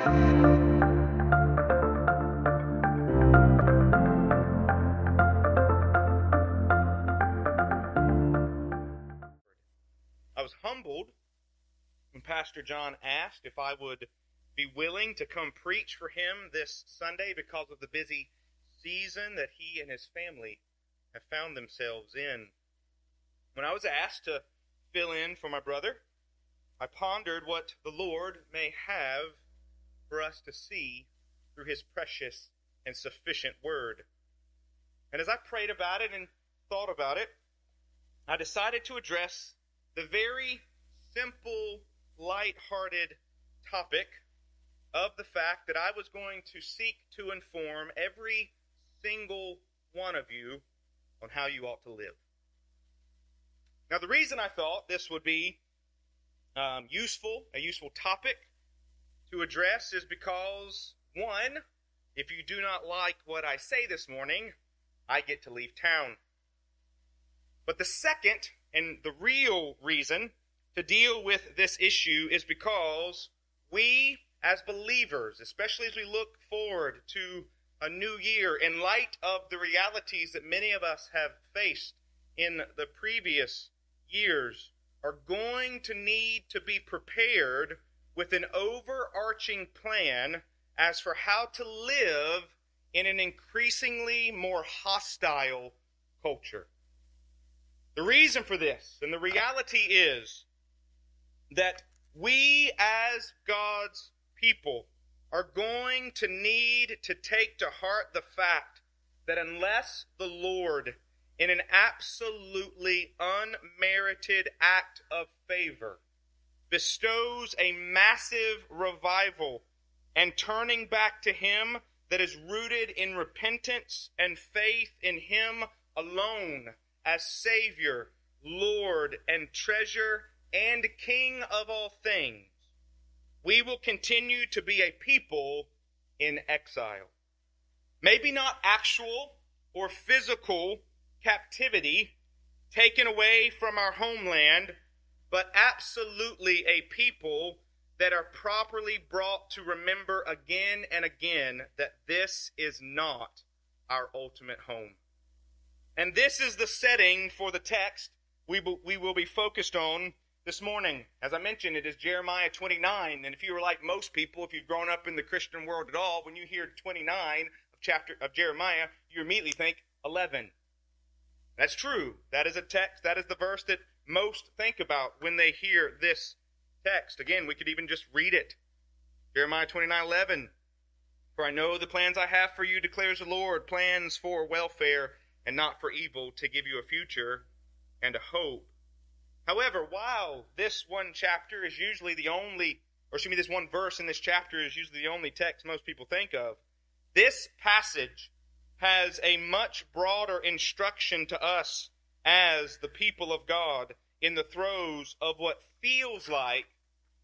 I was humbled when Pastor John asked if I would be willing to come preach for him this Sunday because of the busy season that he and his family have found themselves in. When I was asked to fill in for my brother, I pondered what the Lord may have for us to see through his precious and sufficient word. And as I prayed about it and thought about it, I decided to address the very simple, light-hearted topic of the fact that I was going to seek to inform every single one of you on how you ought to live. Now, the reason I thought this would be um, useful, a useful topic to address, is because, one, if you do not like what I say this morning, I get to leave town. But the second and the real reason to deal with this issue is because we, as believers, especially as we look forward to a new year, in light of the realities that many of us have faced in the previous years, are going to need to be prepared with an overarching plan as for how to live in an increasingly more hostile culture. The reason for this, and the reality is that we as God's people are going to need to take to heart the fact that unless the Lord, in an absolutely unmerited act of favor, bestows a massive revival and turning back to Him that is rooted in repentance and faith in Him alone as Savior, Lord, and treasure and King of all things, we will continue to be a people in exile. Maybe not actual or physical captivity taken away from our homeland, but absolutely a people that are properly brought to remember again and again that this is not our ultimate home. And this is the setting for the text we we will be focused on this morning. As I mentioned, it is Jeremiah 29. And if you were like most people, if you've grown up in the Christian world at all, when you hear 29 of chapter of Jeremiah, you immediately think 11. That's true. That is a text, that is the verse that most think about when they hear this text. Again, we could even just read it. Jeremiah 29 11. For I know the plans I have for you, declares the Lord, plans for welfare and not for evil, to give you a future and a hope. However, while this one chapter is usually the only, or excuse me, this one verse in this chapter is usually the only text most people think of, this passage has a much broader instruction to us as the people of God in the throes of what feels like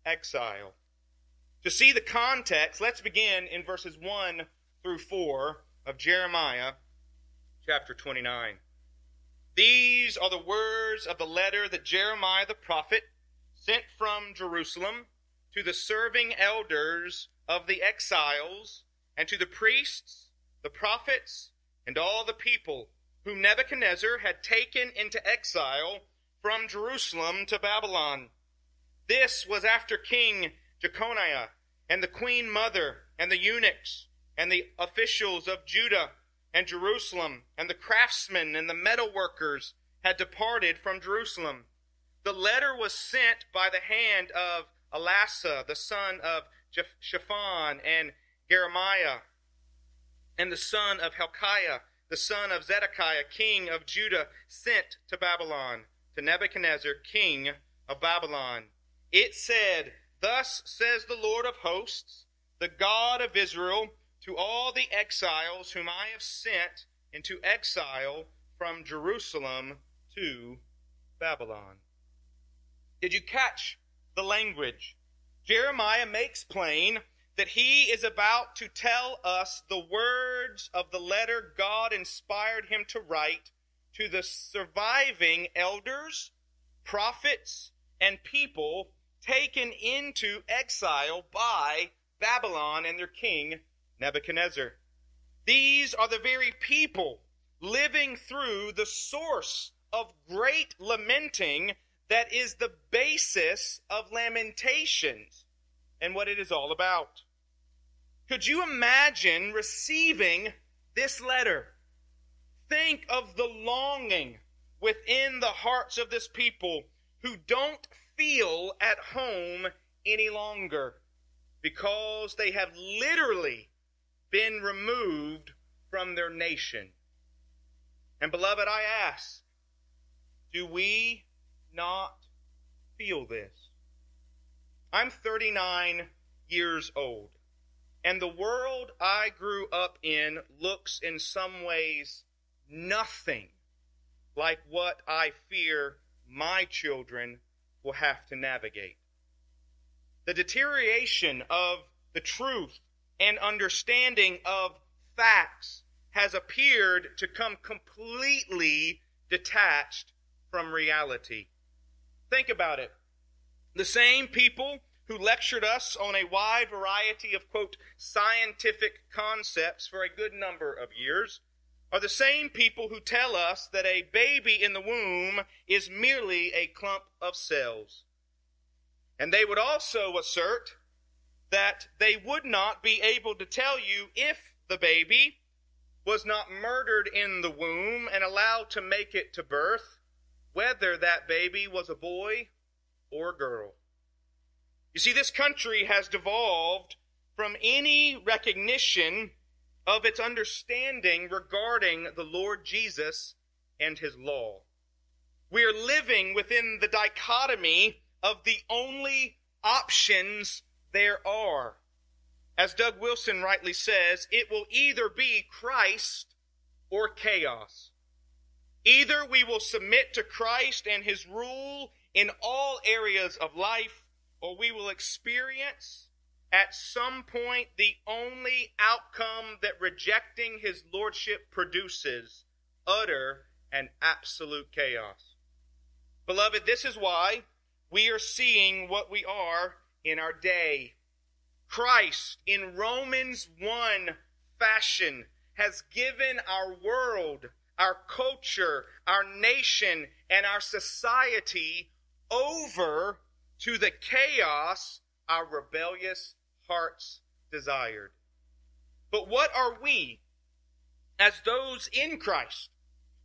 exile. To see the context, let's begin in verses 1 through 4 of Jeremiah chapter 29. These are the words of the letter that Jeremiah the prophet sent from Jerusalem to the serving elders of the exiles and to the priests, the prophets, and all the people whom Nebuchadnezzar had taken into exile from Jerusalem to Babylon. This was after King Jeconiah and the queen mother and the eunuchs and the officials of Judah and Jerusalem, and the craftsmen and the metal workers had departed from Jerusalem. The letter was sent by the hand of Elasah, the son of Shaphan, and Jeremiah, and the son of Hilkiah, the son of Zedekiah, king of Judah, sent to Babylon, to Nebuchadnezzar, king of Babylon. It said, Thus says the Lord of hosts, the God of Israel, to all the exiles whom I have sent into exile from Jerusalem to Babylon. Did you catch the language? Jeremiah makes plain that he is about to tell us the words of the letter God inspired him to write to the surviving elders, prophets, and people taken into exile by Babylon and their king, Nebuchadnezzar. These are the very people living through the source of great lamenting that is the basis of Lamentations and what it is all about. Could you imagine receiving this letter? Think of the longing within the hearts of this people who don't feel at home any longer because they have literally been removed from their nation. And beloved, I ask, do we not feel this? I'm 39 years old, and the world I grew up in looks in some ways nothing like what I fear my children will have to navigate. The deterioration of the truth and understanding of facts has appeared to come completely detached from reality. Think about it. The same people who lectured us on a wide variety of, quote, scientific concepts for a good number of years are the same people who tell us that a baby in the womb is merely a clump of cells. And they would also assert that they would not be able to tell you if the baby was not murdered in the womb and allowed to make it to birth, whether that baby was a boy or a girl. You see, this country has devolved from any recognition of its understanding regarding the Lord Jesus and his law. We are living within the dichotomy of the only options there are. As Doug Wilson rightly says, it will either be Christ or chaos. Either we will submit to Christ and his rule in all areas of life, or we will experience at some point the only outcome that rejecting his lordship produces utter and absolute chaos. Beloved, this is why we are seeing what we are in our day. Christ, in Romans 1 fashion, has given our world, our culture, our nation, and our society over to the chaos our rebellious hearts desired. But what are we, as those in Christ,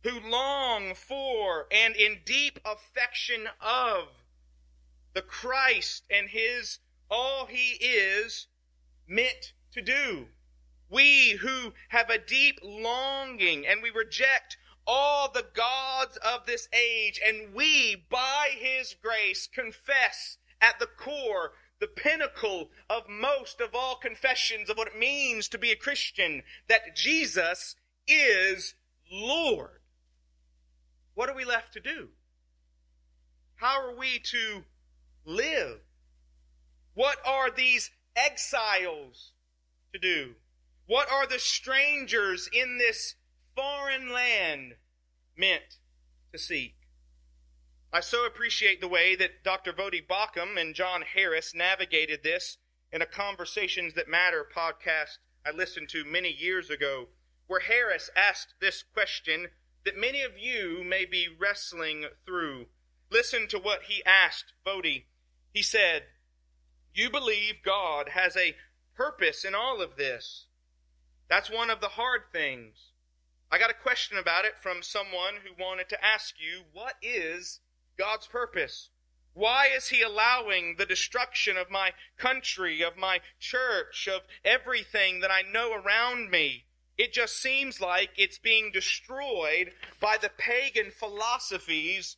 who long for and in deep affection of the Christ and His all He is meant to do? We who have a deep longing and we reject all the gods of this age, and we, by His grace, confess at the core the pinnacle of most of all confessions of what it means to be a Christian, that Jesus is Lord. What are we left to do? How are we to live? What are these exiles to do? What are the strangers in this foreign land meant to seek? I so appreciate the way that Dr. Voddie Baucham and Jon Harris navigated this in a Conversations That Matter podcast I listened to many years ago, where Harris asked this question that many of you may be wrestling through. Listen to what he asked Voddie. He said, You believe God has a purpose in all of this. That's one of the hard things. I got a question about it from someone who wanted to ask you, What is God's purpose? Why is He allowing the destruction of my country, of my church, of everything that I know around me? It just seems like it's being destroyed by the pagan philosophies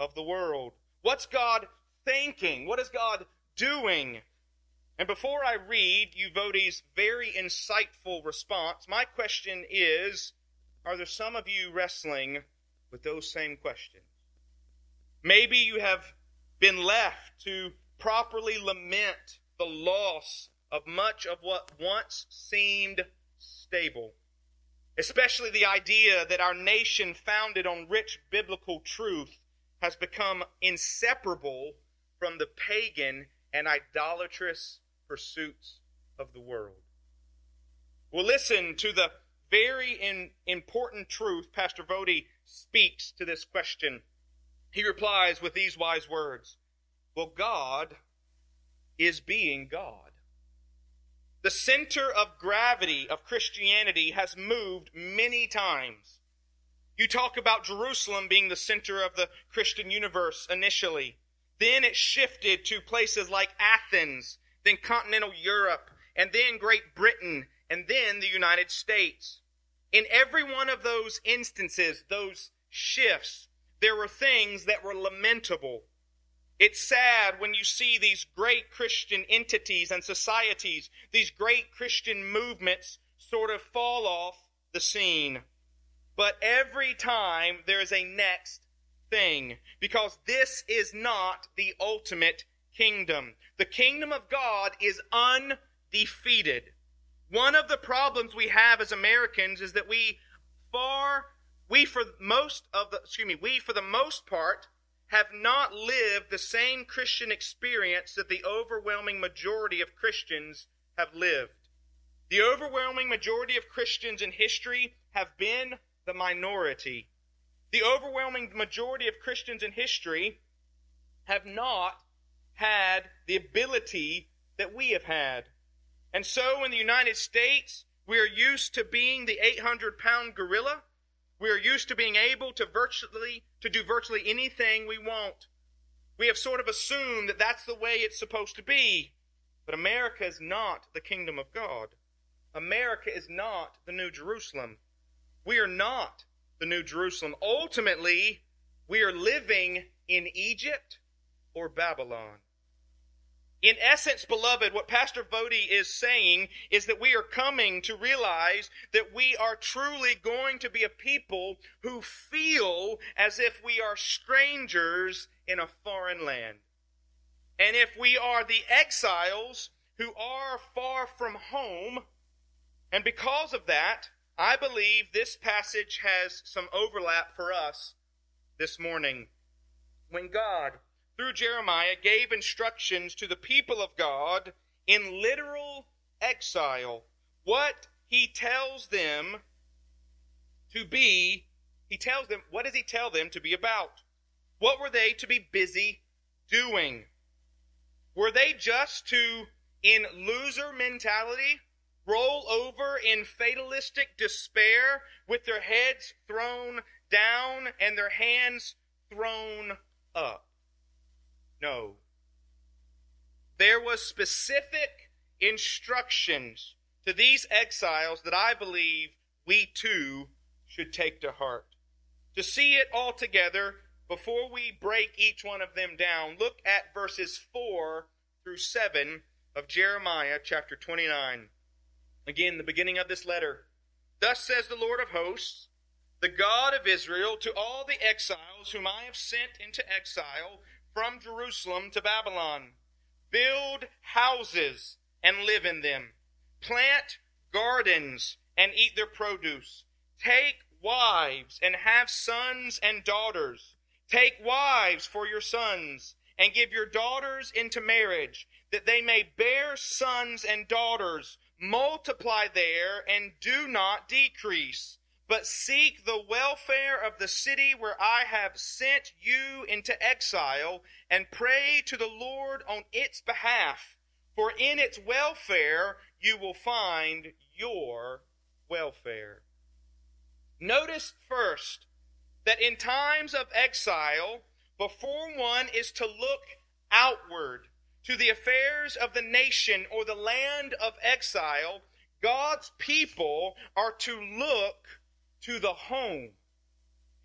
of the world. What's God thinking? What is God doing? And before I read Voddie's very insightful response, my question is Are there some of you wrestling with those same questions? Maybe you have been left to properly lament the loss of much of what once seemed stable. Especially the idea that our nation, founded on rich biblical truth, has become inseparable from the pagan and idolatrous pursuits of the world. Well, listen to the very in, important truth Pastor Voddie speaks to this question. He replies with these wise words Well, God is being God. The center of gravity of Christianity has moved many times. You talk about Jerusalem being the center of the Christian universe initially. Then it shifted to places like Athens, then continental Europe, and then Great Britain, and then the United States. In every one of those instances, those shifts, there were things that were lamentable. It's sad when you see these great Christian entities and societies, these great Christian movements sort of fall off the scene. But every time there is a next thing, because this is not the ultimate kingdom. The kingdom of God is undefeated. One of the problems we have as Americans is that we far we for most of the excuse me, we for the most part have not lived the same Christian experience that the overwhelming majority of Christians have lived. The overwhelming majority of Christians in history have been the minority. The overwhelming majority of Christians in history have not had the ability that we have had. And so in the United States, we are used to being the 800 pound gorilla we are used to being able to virtually to do virtually anything we want. We have sort of assumed that that's the way it's supposed to be. But America is not the kingdom of God. America is not the New Jerusalem. We are not the New Jerusalem. Ultimately, we are living in Egypt or Babylon. In essence, beloved, what Pastor Voddie is saying is that we are coming to realize that we are truly going to be a people who feel as if we are strangers in a foreign land. And if we are the exiles who are far from home, and because of that, I believe this passage has some overlap for us this morning. When God through Jeremiah, gave instructions to the people of God in literal exile. What he tells them to be, he tells them, what does he tell them to be about? What were they to be busy doing? Were they just to, in loser mentality, roll over in fatalistic despair with their heads thrown down and their hands thrown up? No. There was specific instructions to these exiles that I believe we too should take to heart. To see it all together, before we break each one of them down, look at verses 4 through 7 of Jeremiah chapter 29. Again, the beginning of this letter. Thus says the Lord of hosts, the God of Israel, to all the exiles whom I have sent into exile from Jerusalem to Babylon. Build houses and live in them. Plant gardens and eat their produce. Take wives and have sons and daughters. Take wives for your sons and give your daughters into marriage, that they may bear sons and daughters. Multiply there and do not decrease but seek the welfare of the city where I have sent you into exile, and pray to the Lord on its behalf, for in its welfare you will find your welfare. Notice first that in times of exile, before one is to look outward to the affairs of the nation or the land of exile, God's people are to look to the home.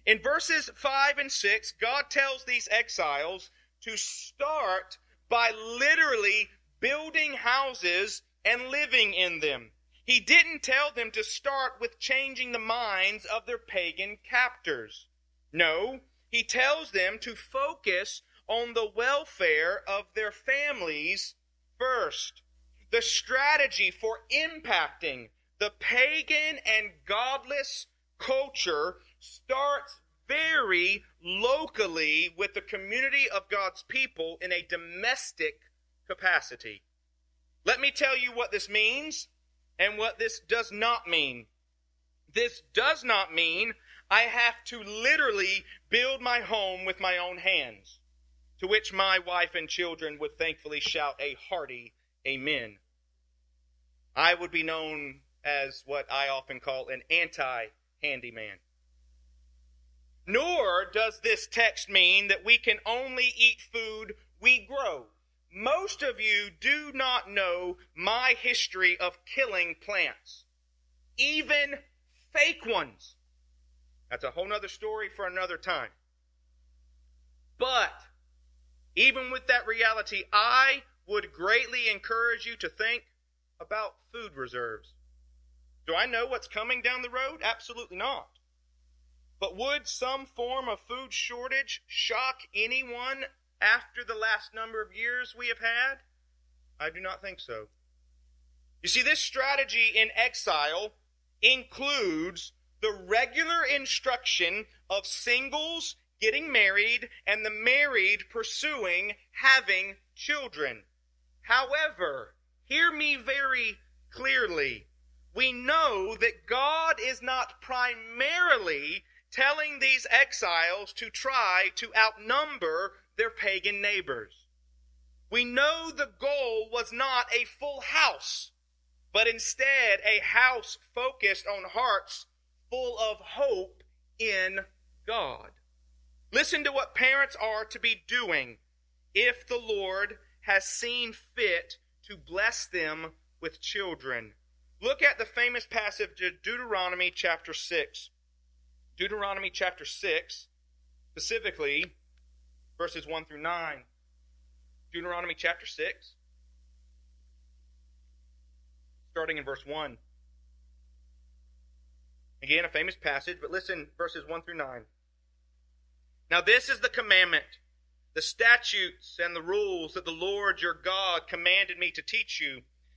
In verses 5 and 6, God tells these exiles to start by literally building houses and living in them. He didn't tell them to start with changing the minds of their pagan captors. No, he tells them to focus on the welfare of their families first. The strategy for impacting the pagan and godless culture starts very locally with the community of God's people in a domestic capacity. Let me tell you what this means and what this does not mean. This does not mean I have to literally build my home with my own hands, to which my wife and children would thankfully shout a hearty amen. I would be known as what I often call an anti handyman. Nor does this text mean that we can only eat food we grow. Most of you do not know my history of killing plants, even fake ones. That's a whole other story for another time. But, even with that reality, I would greatly encourage you to think about food reserves. Do I know what's coming down the road? Absolutely not. But would some form of food shortage shock anyone after the last number of years we have had? I do not think so. You see, this strategy in exile includes the regular instruction of singles getting married and the married pursuing having children. However, hear me very clearly. We know that God is not primarily telling these exiles to try to outnumber their pagan neighbors. We know the goal was not a full house, but instead a house focused on hearts full of hope in God. Listen to what parents are to be doing if the Lord has seen fit to bless them with children. Look at the famous passage of Deuteronomy chapter 6. Deuteronomy chapter 6, specifically verses 1 through 9. Deuteronomy chapter 6, starting in verse 1. Again, a famous passage, but listen, verses 1 through 9. Now, this is the commandment, the statutes and the rules that the Lord your God commanded me to teach you,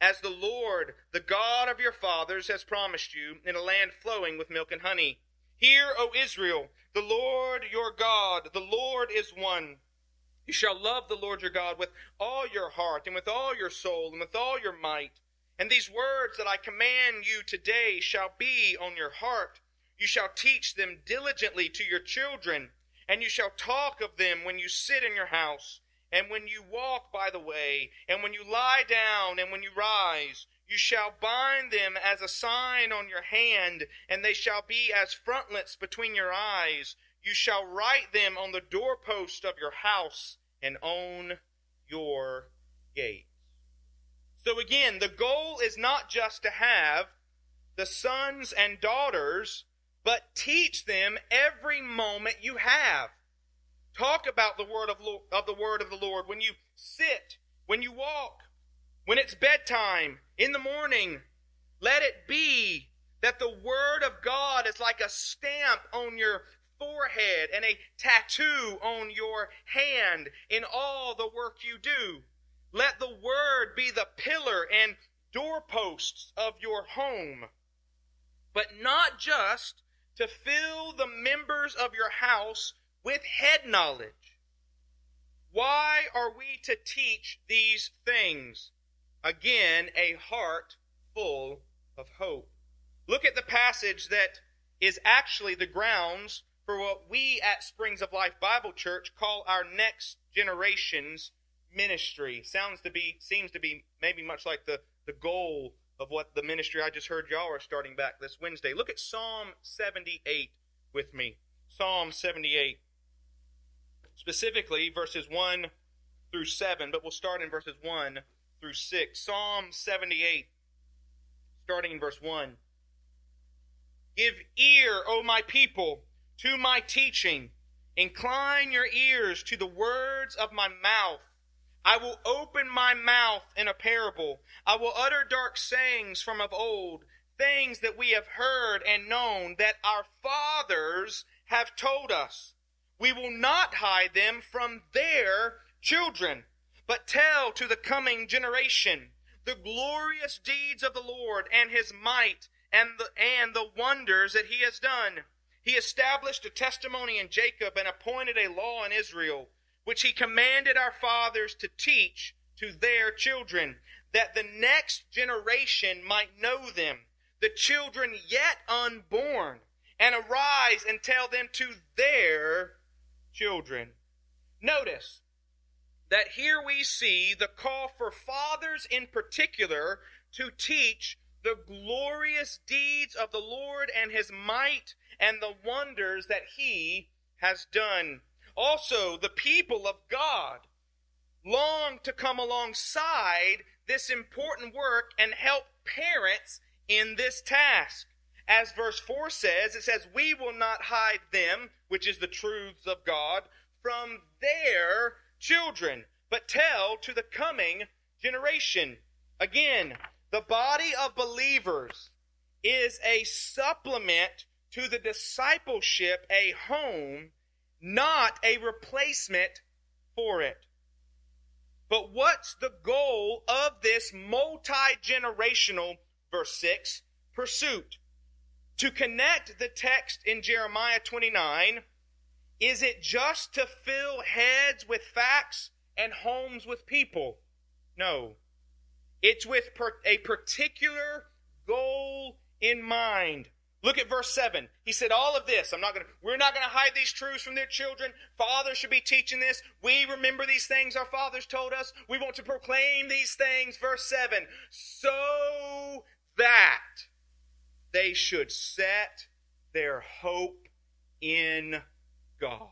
as the Lord, the God of your fathers, has promised you, in a land flowing with milk and honey. Hear, O Israel, the Lord your God, the Lord is one. You shall love the Lord your God with all your heart and with all your soul and with all your might. And these words that I command you today shall be on your heart. You shall teach them diligently to your children, and you shall talk of them when you sit in your house, and when you walk by the way, and when you lie down, and when you rise. You shall bind them as a sign on your hand, and they shall be as frontlets between your eyes. You shall write them on the doorpost of your house and on your gates. So again, the goal is not just to have the sons and daughters, but teach them every moment you have. Talk about the word of, of the word of the Lord when you sit, when you walk, when it's bedtime, in the morning, let it be that the Word of God is like a stamp on your forehead and a tattoo on your hand in all the work you do. Let the Word be the pillar and doorposts of your home. But not just to fill the members of your house with head knowledge. Why are we to teach these things? Again, a heart full of hope. Look at the passage that is actually the grounds for what we at Springs of Life Bible Church call our next generation's ministry. Sounds to be seems to be maybe much like the, the goal of what the ministry I just heard y'all are starting back this Wednesday. Look at Psalm 78 with me. Psalm 78. Specifically verses 1 through 7, but we'll start in verses 1 through 6. Psalm 78, starting in verse 1. Give ear, O my people, to my teaching. Incline your ears to the words of my mouth. I will open my mouth in a parable. I will utter dark sayings from of old, things that we have heard and known that our fathers have told us. We will not hide them from their children, but tell to the coming generation the glorious deeds of the Lord and his might and the, and the wonders that he has done. He established a testimony in Jacob and appointed a law in Israel, which he commanded our fathers to teach to their children, that the next generation might know them, the children yet unborn, and arise and tell them to their children. Notice that here we see the call for fathers in particular to teach the glorious deeds of the Lord and his might and the wonders that he has done. Also, the people of God long to come alongside this important work and help parents in this task. As verse 4 says, it says, We will not hide them, which is the truths of God, from their children, but tell to the coming generation. Again, the body of believers is a supplement to the discipleship, a home, not a replacement for it. But what's the goal of this multi generational, verse 6, pursuit? To connect the text in Jeremiah 29, is it just to fill heads with facts and homes with people? No. It's with a particular goal in mind. Look at verse 7. He said, All of this, I'm not gonna, we're not gonna hide these truths from their children. Fathers should be teaching this. We remember these things our fathers told us. We want to proclaim these things. Verse 7. So that they should set their hope in God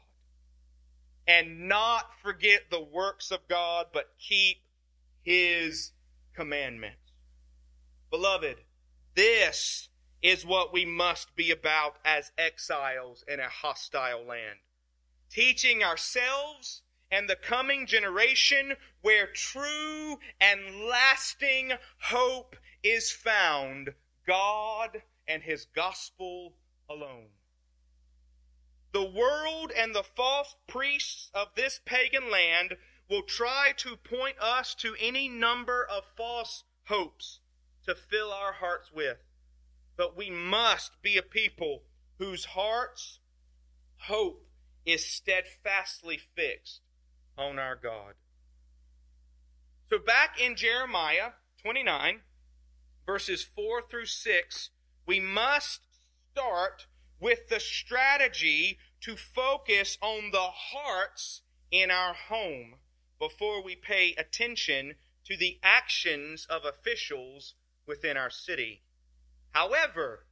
and not forget the works of God, but keep His commandments. Beloved, this is what we must be about as exiles in a hostile land. Teaching ourselves and the coming generation where true and lasting hope is found God and His gospel alone. The world and the false priests of this pagan land will try to point us to any number of false hopes to fill our hearts with. But we must be a people whose hearts' hope is steadfastly fixed on our God. So, back in Jeremiah 29, verses 4 through 6, we must start with the strategy to focus on the hearts in our home before we pay attention to the actions of officials within our city. However,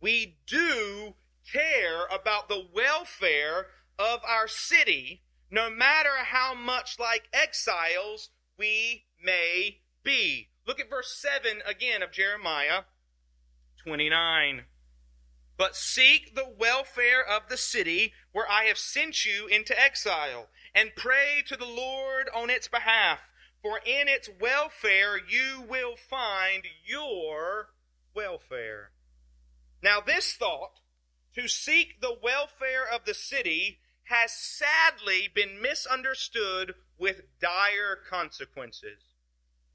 we do care about the welfare of our city, no matter how much like exiles we may be. Look at verse 7 again of Jeremiah 29. But seek the welfare of the city where I have sent you into exile and pray to the Lord on its behalf, for in its welfare you will find your welfare. Now, this thought, to seek the welfare of the city, has sadly been misunderstood with dire consequences.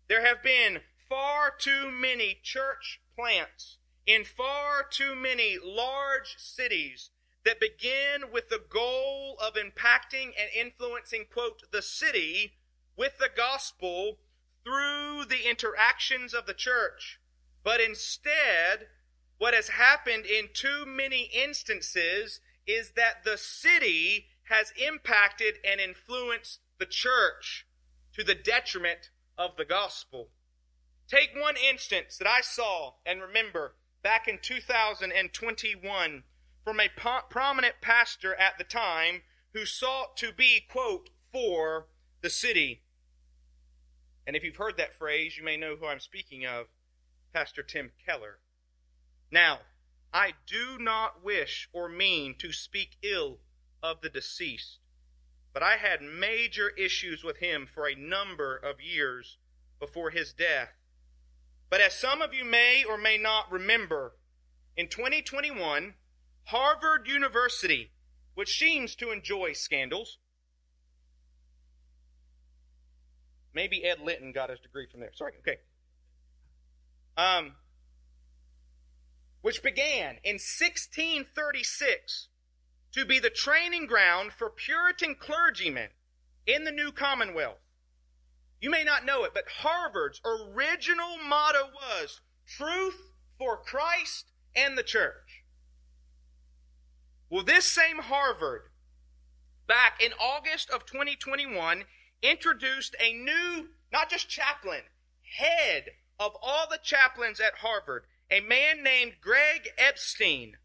There have been far too many church plants in far too many large cities that begin with the goal of impacting and influencing, quote, the city with the gospel through the interactions of the church. But instead, what has happened in too many instances is that the city has impacted and influenced the church to the detriment of the gospel. Take one instance that I saw and remember back in 2021 from a po- prominent pastor at the time who sought to be, quote, for the city. And if you've heard that phrase, you may know who I'm speaking of Pastor Tim Keller. Now, I do not wish or mean to speak ill of the deceased, but I had major issues with him for a number of years before his death. But as some of you may or may not remember, in 2021, Harvard University, which seems to enjoy scandals, maybe Ed Litton got his degree from there. Sorry, okay. Um, which began in 1636 to be the training ground for Puritan clergymen in the New Commonwealth. You may not know it, but Harvard's original motto was truth for Christ and the church. Well, this same Harvard, back in August of 2021, introduced a new, not just chaplain, head of all the chaplains at Harvard, a man named Greg Epstein.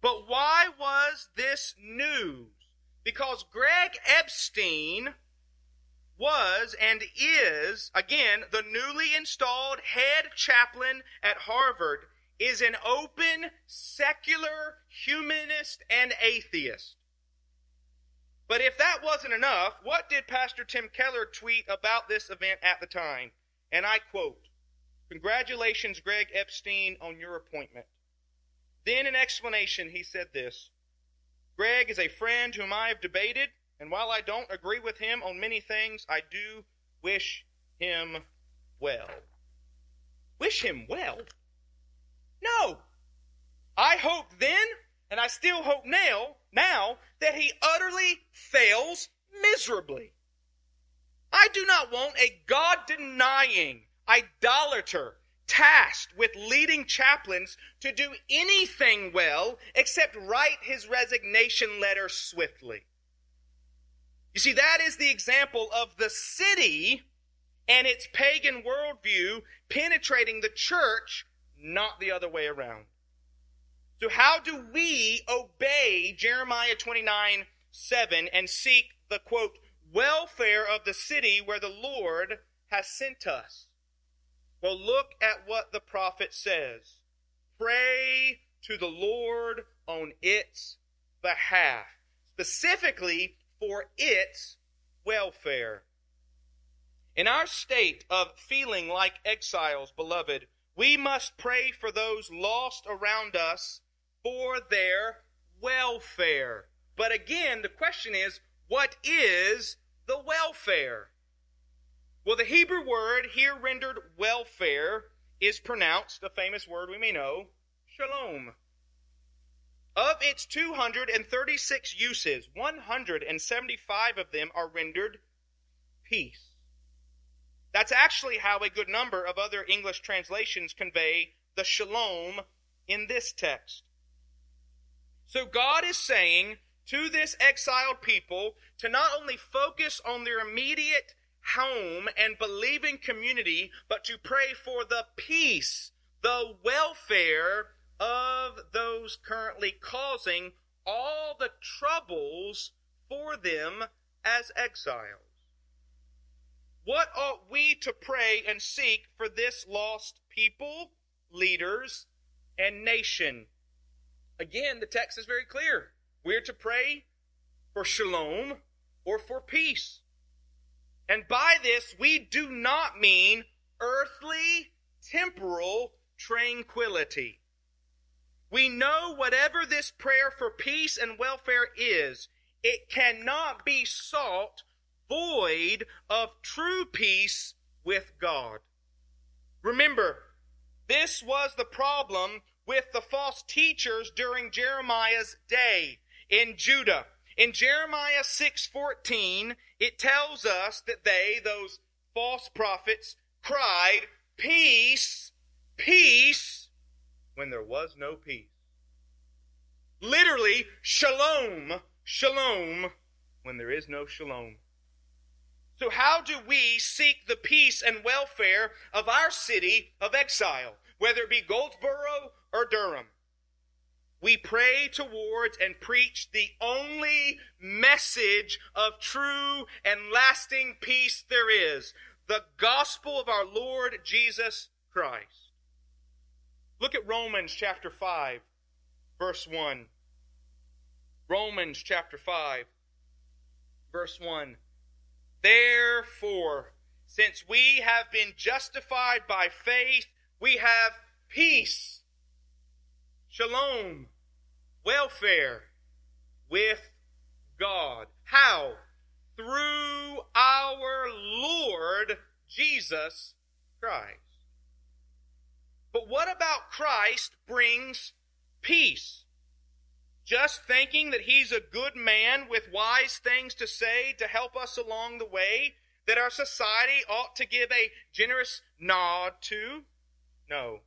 But why was this news? Because Greg Epstein was and is, again, the newly installed head chaplain at Harvard, is an open, secular, humanist, and atheist. But if that wasn't enough, what did Pastor Tim Keller tweet about this event at the time? And I quote, Congratulations, Greg Epstein, on your appointment. Then, in explanation, he said this Greg is a friend whom I have debated, and while I don't agree with him on many things, I do wish him well. Wish him well? No. I hope then, and I still hope now, now that he utterly fails miserably. I do not want a God denying, idolater tasked with leading chaplains to do anything well except write his resignation letter swiftly. You see, that is the example of the city and its pagan worldview penetrating the church, not the other way around. So, how do we obey Jeremiah 29 7 and seek the quote, welfare of the city where the Lord has sent us? Well, look at what the prophet says. Pray to the Lord on its behalf, specifically for its welfare. In our state of feeling like exiles, beloved, we must pray for those lost around us for their welfare. But again, the question is, what is the welfare? Well, the Hebrew word here rendered welfare is pronounced, a famous word we may know, shalom. Of its 236 uses, 175 of them are rendered peace. That's actually how a good number of other English translations convey the shalom in this text. So God is saying to this exiled people to not only focus on their immediate home and believing community, but to pray for the peace, the welfare of those currently causing all the troubles for them as exiles. What ought we to pray and seek for this lost people, leaders, and nation? Again, the text is very clear. We're to pray for shalom or for peace. And by this, we do not mean earthly, temporal tranquility. We know whatever this prayer for peace and welfare is, it cannot be sought void of true peace with God. Remember, this was the problem with the false teachers during Jeremiah's day in Judah. In Jeremiah 6:14, it tells us that they, those false prophets, cried, "Peace, peace," when there was no peace. Literally, shalom, shalom, when there is no shalom. So, how do we seek the peace and welfare of our city of exile, whether it be Goldsboro or Durham? We pray towards and preach the only message of true and lasting peace there is the gospel of our Lord Jesus Christ. Look at Romans chapter 5, verse 1. Romans chapter 5, verse 1. Therefore, since we have been justified by faith, we have peace, shalom, welfare with God. How? Through our Lord Jesus Christ. But what about Christ brings peace? Just thinking that he's a good man with wise things to say to help us along the way that our society ought to give a generous nod to? No.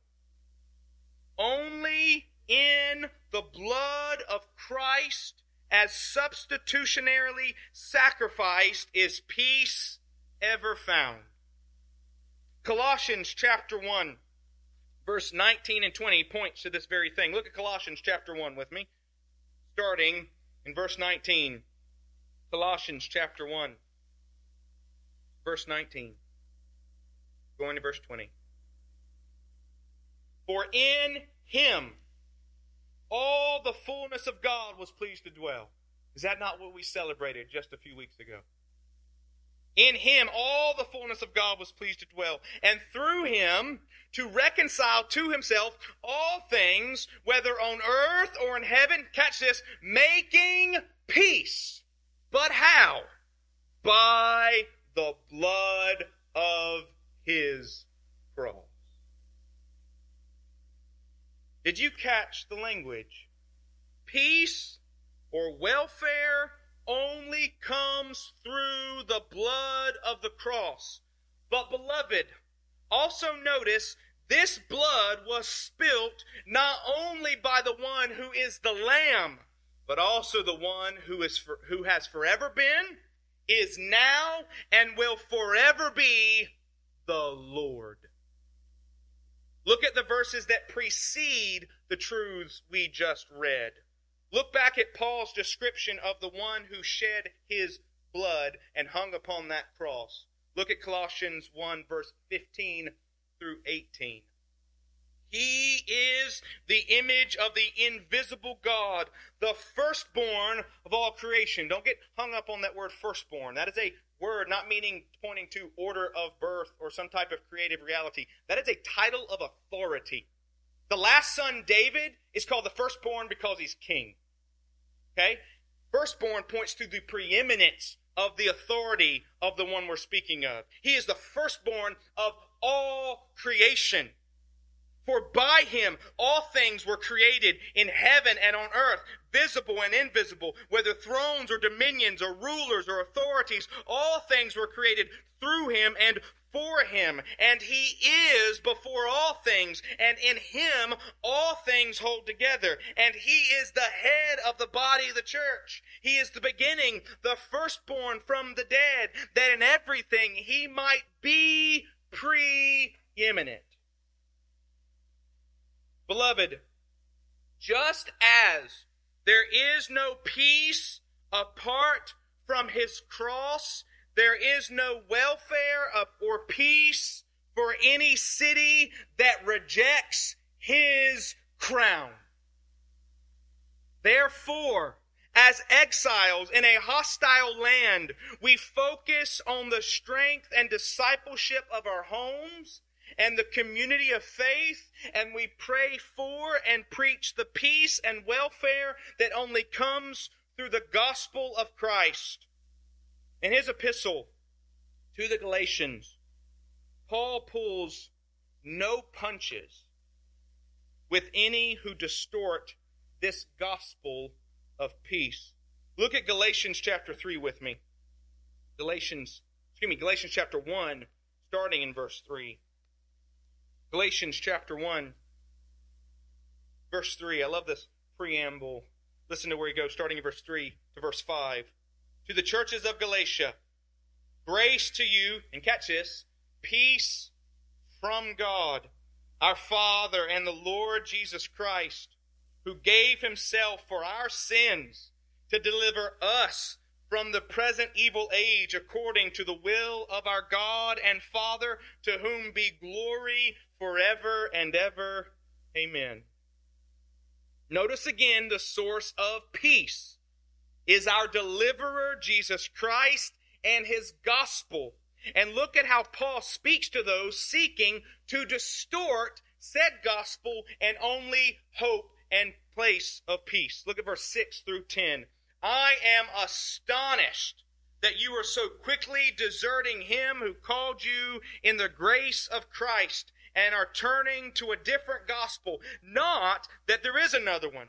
Only in the blood of Christ as substitutionarily sacrificed is peace ever found. Colossians chapter 1, verse 19 and 20 points to this very thing. Look at Colossians chapter 1 with me, starting in verse 19. Colossians chapter 1, verse 19, going to verse 20. For in him all the fullness of God was pleased to dwell. Is that not what we celebrated just a few weeks ago? In him all the fullness of God was pleased to dwell, and through him to reconcile to himself all things, whether on earth or in heaven. Catch this, making peace. But how? By the blood of his cross. Did you catch the language? Peace or welfare only comes through the blood of the cross. But, beloved, also notice this blood was spilt not only by the one who is the Lamb, but also the one who, is for, who has forever been, is now, and will forever be the Lord. Look at the verses that precede the truths we just read. Look back at Paul's description of the one who shed his blood and hung upon that cross. Look at Colossians 1, verse 15 through 18. He is the image of the invisible God, the firstborn of all creation. Don't get hung up on that word firstborn. That is a word not meaning pointing to order of birth or some type of creative reality. That is a title of authority. The last son, David, is called the firstborn because he's king. Okay? Firstborn points to the preeminence of the authority of the one we're speaking of. He is the firstborn of all creation. For by him all things were created in heaven and on earth, visible and invisible, whether thrones or dominions or rulers or authorities, all things were created through him and for him. And he is before all things, and in him all things hold together. And he is the head of the body of the church. He is the beginning, the firstborn from the dead, that in everything he might be preeminent. Beloved, just as there is no peace apart from his cross, there is no welfare or peace for any city that rejects his crown. Therefore, as exiles in a hostile land, we focus on the strength and discipleship of our homes and the community of faith, and we pray for and preach the peace and welfare that only comes through the gospel of Christ. In his epistle to the Galatians, Paul pulls no punches with any who distort this gospel of peace. Look at Galatians chapter 3 with me. Galatians, excuse me, Galatians chapter 1, starting in verse 3. Galatians chapter 1, verse 3. I love this preamble. Listen to where he goes, starting in verse 3 to verse 5. To the churches of Galatia, grace to you, and catch this, peace from God, our Father, and the Lord Jesus Christ, who gave himself for our sins to deliver us from the present evil age according to the will of our God and Father, to whom be glory forever and ever. Amen. Notice again the source of peace is our deliverer, Jesus Christ, and his gospel. And look at how Paul speaks to those seeking to distort said gospel and only hope and place of peace. Look at verse 6 through 10. I am astonished that you are so quickly deserting him who called you in the grace of Christ and are turning to a different gospel. Not that there is another one,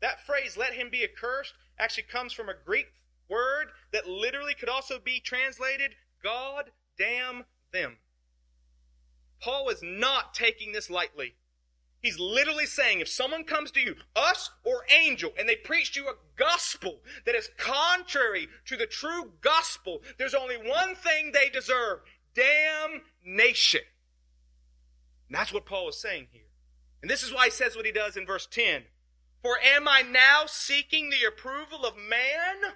That phrase, let him be accursed, actually comes from a Greek word that literally could also be translated, God damn them. Paul is not taking this lightly. He's literally saying if someone comes to you, us or angel, and they preach you a gospel that is contrary to the true gospel, there's only one thing they deserve damnation. And that's what Paul is saying here. And this is why he says what he does in verse 10. For am I now seeking the approval of man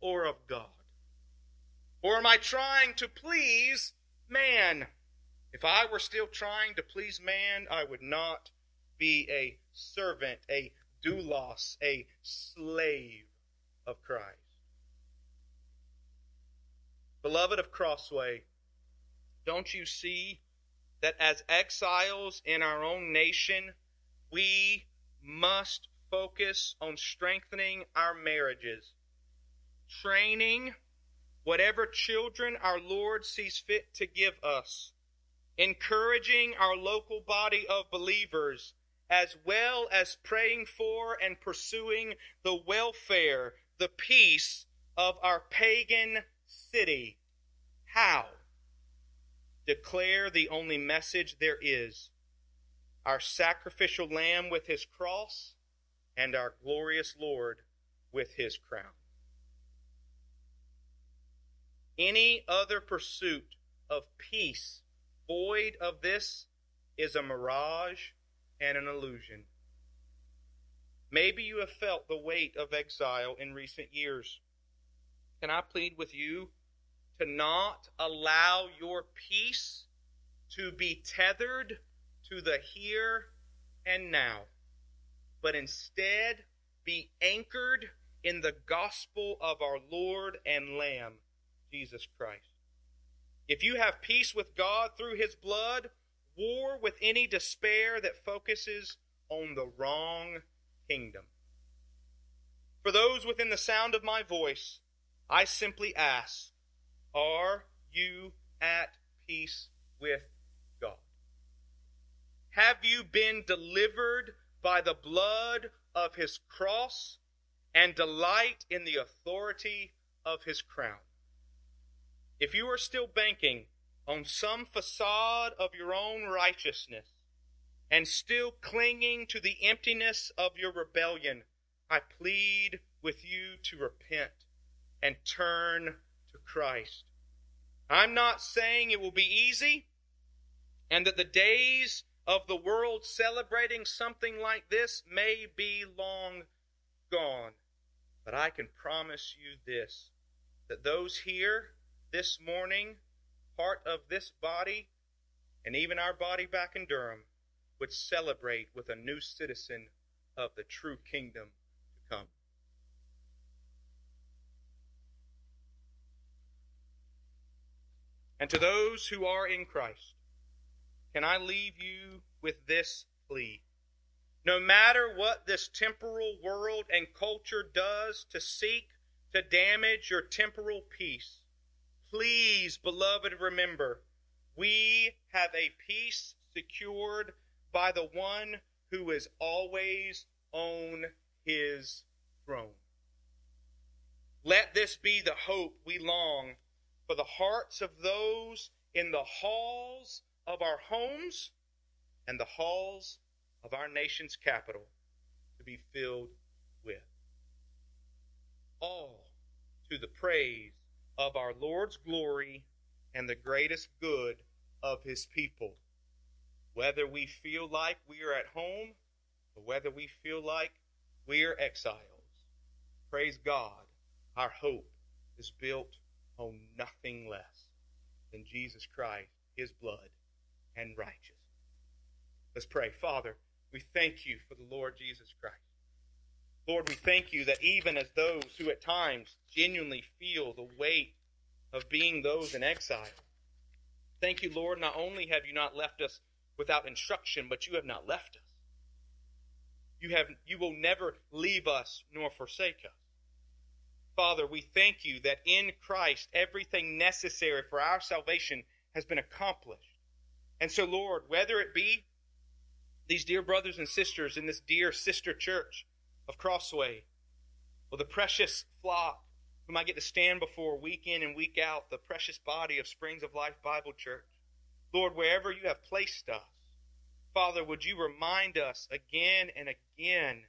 or of God? Or am I trying to please man? If I were still trying to please man, I would not be a servant, a doulos, a slave of Christ. Beloved of Crossway, don't you see that as exiles in our own nation, we must focus on strengthening our marriages, training whatever children our Lord sees fit to give us, encouraging our local body of believers as well as praying for and pursuing the welfare, the peace of our pagan city. How? Declare the only message there is our sacrificial lamb with his cross and our glorious Lord with his crown. Any other pursuit of peace void of this is a mirage and an illusion. Maybe you have felt the weight of exile in recent years. Can I plead with you to not allow your peace to be tethered to the here and now, but instead be anchored in the gospel of our Lord and Lamb, Jesus Christ? If you have peace with God through his blood, war with any despair that focuses on the wrong kingdom. For those within the sound of my voice, I simply ask, are you at peace with God? Have you been delivered by the blood of his cross and delight in the authority of his crown? If you are still banking on some facade of your own righteousness and still clinging to the emptiness of your rebellion, I plead with you to repent and turn to Christ. I'm not saying it will be easy and that the days of the world celebrating something like this may be long gone. But I can promise you this that those here this morning part of this body and even our body back in Durham would celebrate with a new citizen of the true kingdom to come. And to those who are in Christ, can I leave you with this plea? No matter what this temporal world and culture does to seek to damage your temporal peace, Please, beloved, remember, we have a peace secured by the one who is always on his throne. Let this be the hope we long for the hearts of those in the halls of our homes and the halls of our nation's capital to be filled with. All to the praise of our Lord's glory and the greatest good of his people. Whether we feel like we are at home or whether we feel like we're exiles. Praise God, our hope is built on nothing less than Jesus Christ, His blood, and righteousness. Let's pray. Father, we thank you for the Lord Jesus Christ. Lord, we thank you that even as those who at times genuinely feel the weight of being those in exile, thank you, Lord, not only have you not left us without instruction, but you have not left us. You, have, you will never leave us nor forsake us. Father, we thank you that in Christ everything necessary for our salvation has been accomplished. And so, Lord, whether it be these dear brothers and sisters in this dear sister church of Crossway, or the precious flock whom I get to stand before week in and week out, the precious body of Springs of Life Bible Church, Lord, wherever you have placed us, Father, would you remind us again and again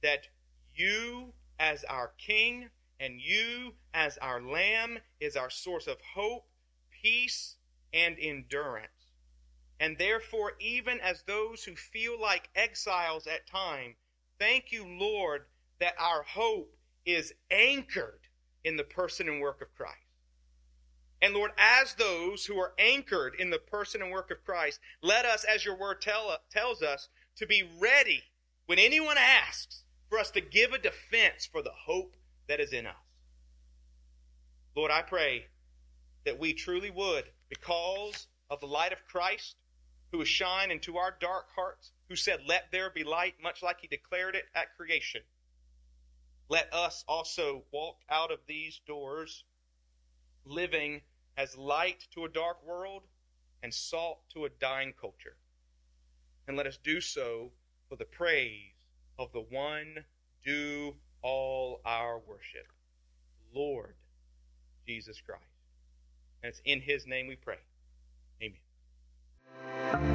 that you, as our King, and you, as our Lamb, is our source of hope, peace, and endurance. And therefore, even as those who feel like exiles at time, thank you, Lord, that our hope is anchored in the person and work of Christ. And Lord, as those who are anchored in the person and work of Christ, let us, as your word tell, tells us, to be ready when anyone asks for us to give a defense for the hope that is in us. Lord, I pray that we truly would, because of the light of Christ, who has shined into our dark hearts, who said, Let there be light, much like he declared it at creation. Let us also walk out of these doors living as light to a dark world and salt to a dying culture. And let us do so for the praise of the one due all our worship, Lord Jesus Christ. And it's in his name we pray. Thank you.